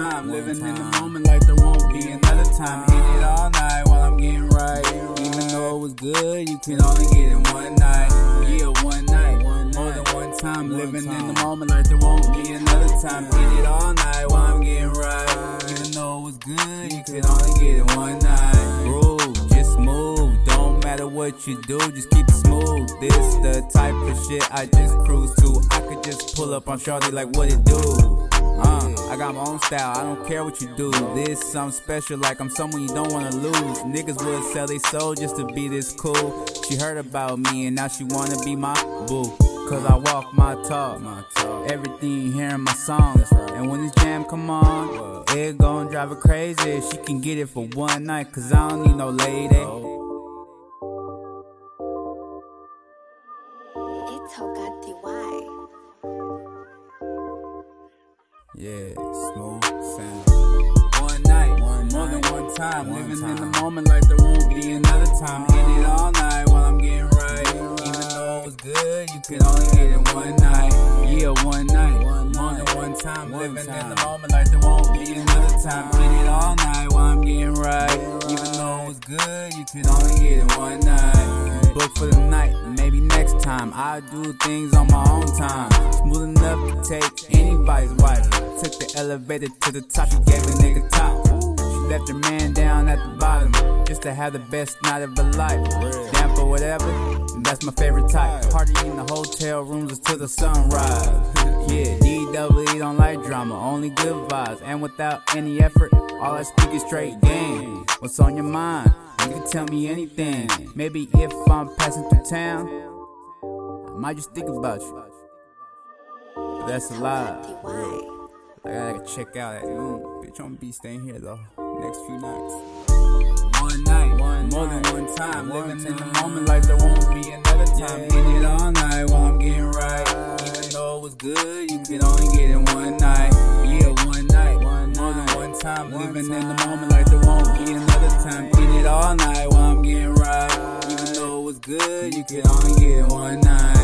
Living in the moment like there won't be another time. Hit it all night while I'm getting right. Even though it was good, you can only get it one night. Yeah, one night. More than one time. Living in the moment like there won't be another time. Hit it all night while I'm getting right. Even though it was good, you can only get it one night. What you do, just keep it smooth. This the type of shit I just cruise to. I could just pull up on Charlie like what it do. Uh, I got my own style, I don't care what you do. This something special, like I'm someone you don't wanna lose. Niggas would sell their soul just to be this cool. She heard about me and now she wanna be my boo. Cause I walk my talk. Everything you hear in my songs. And when this jam come on, it gon' drive her crazy. She can get it for one night, cause I don't need no lady. It's Hogati Y. Yeah, smooth sound. One night, one more than one time. Living in the moment like there won't be another time. Hit it all night while I'm getting right. Even though it was good, you can only get it one night. Yeah, one night, one more than one time. Living in the moment like there won't be another time. Hit it all night while I'm getting right. Even though it was good, you can only get it one night. Book for the night, maybe next time. I do things on my own time. Smooth enough to take anybody's wife. Took the elevator to the top, she gave a nigga top. She left her man down at the bottom just to have the best night of her life. Down for whatever, that's my favorite type. Party in the hotel rooms until the sunrise. Yeah, DWE don't like drama, only good vibes. And without any effort, all I speak is straight game. What's on your mind? You can tell me anything. Maybe if I'm passing through town, might just think about you. But that's a lie. Y. I gotta check out at noon. Bitch, I'm gonna be staying here though. Next few nights. One night, one more than one time. Living in the moment like there won't be another time. Hit it all night while I'm getting right. Even though it was good, you can only get it one night. Yeah, one night, one more than one time. Living in the moment like there won't be another time. Hit it all night while I'm getting right. Even though it was good, you can only get it one night.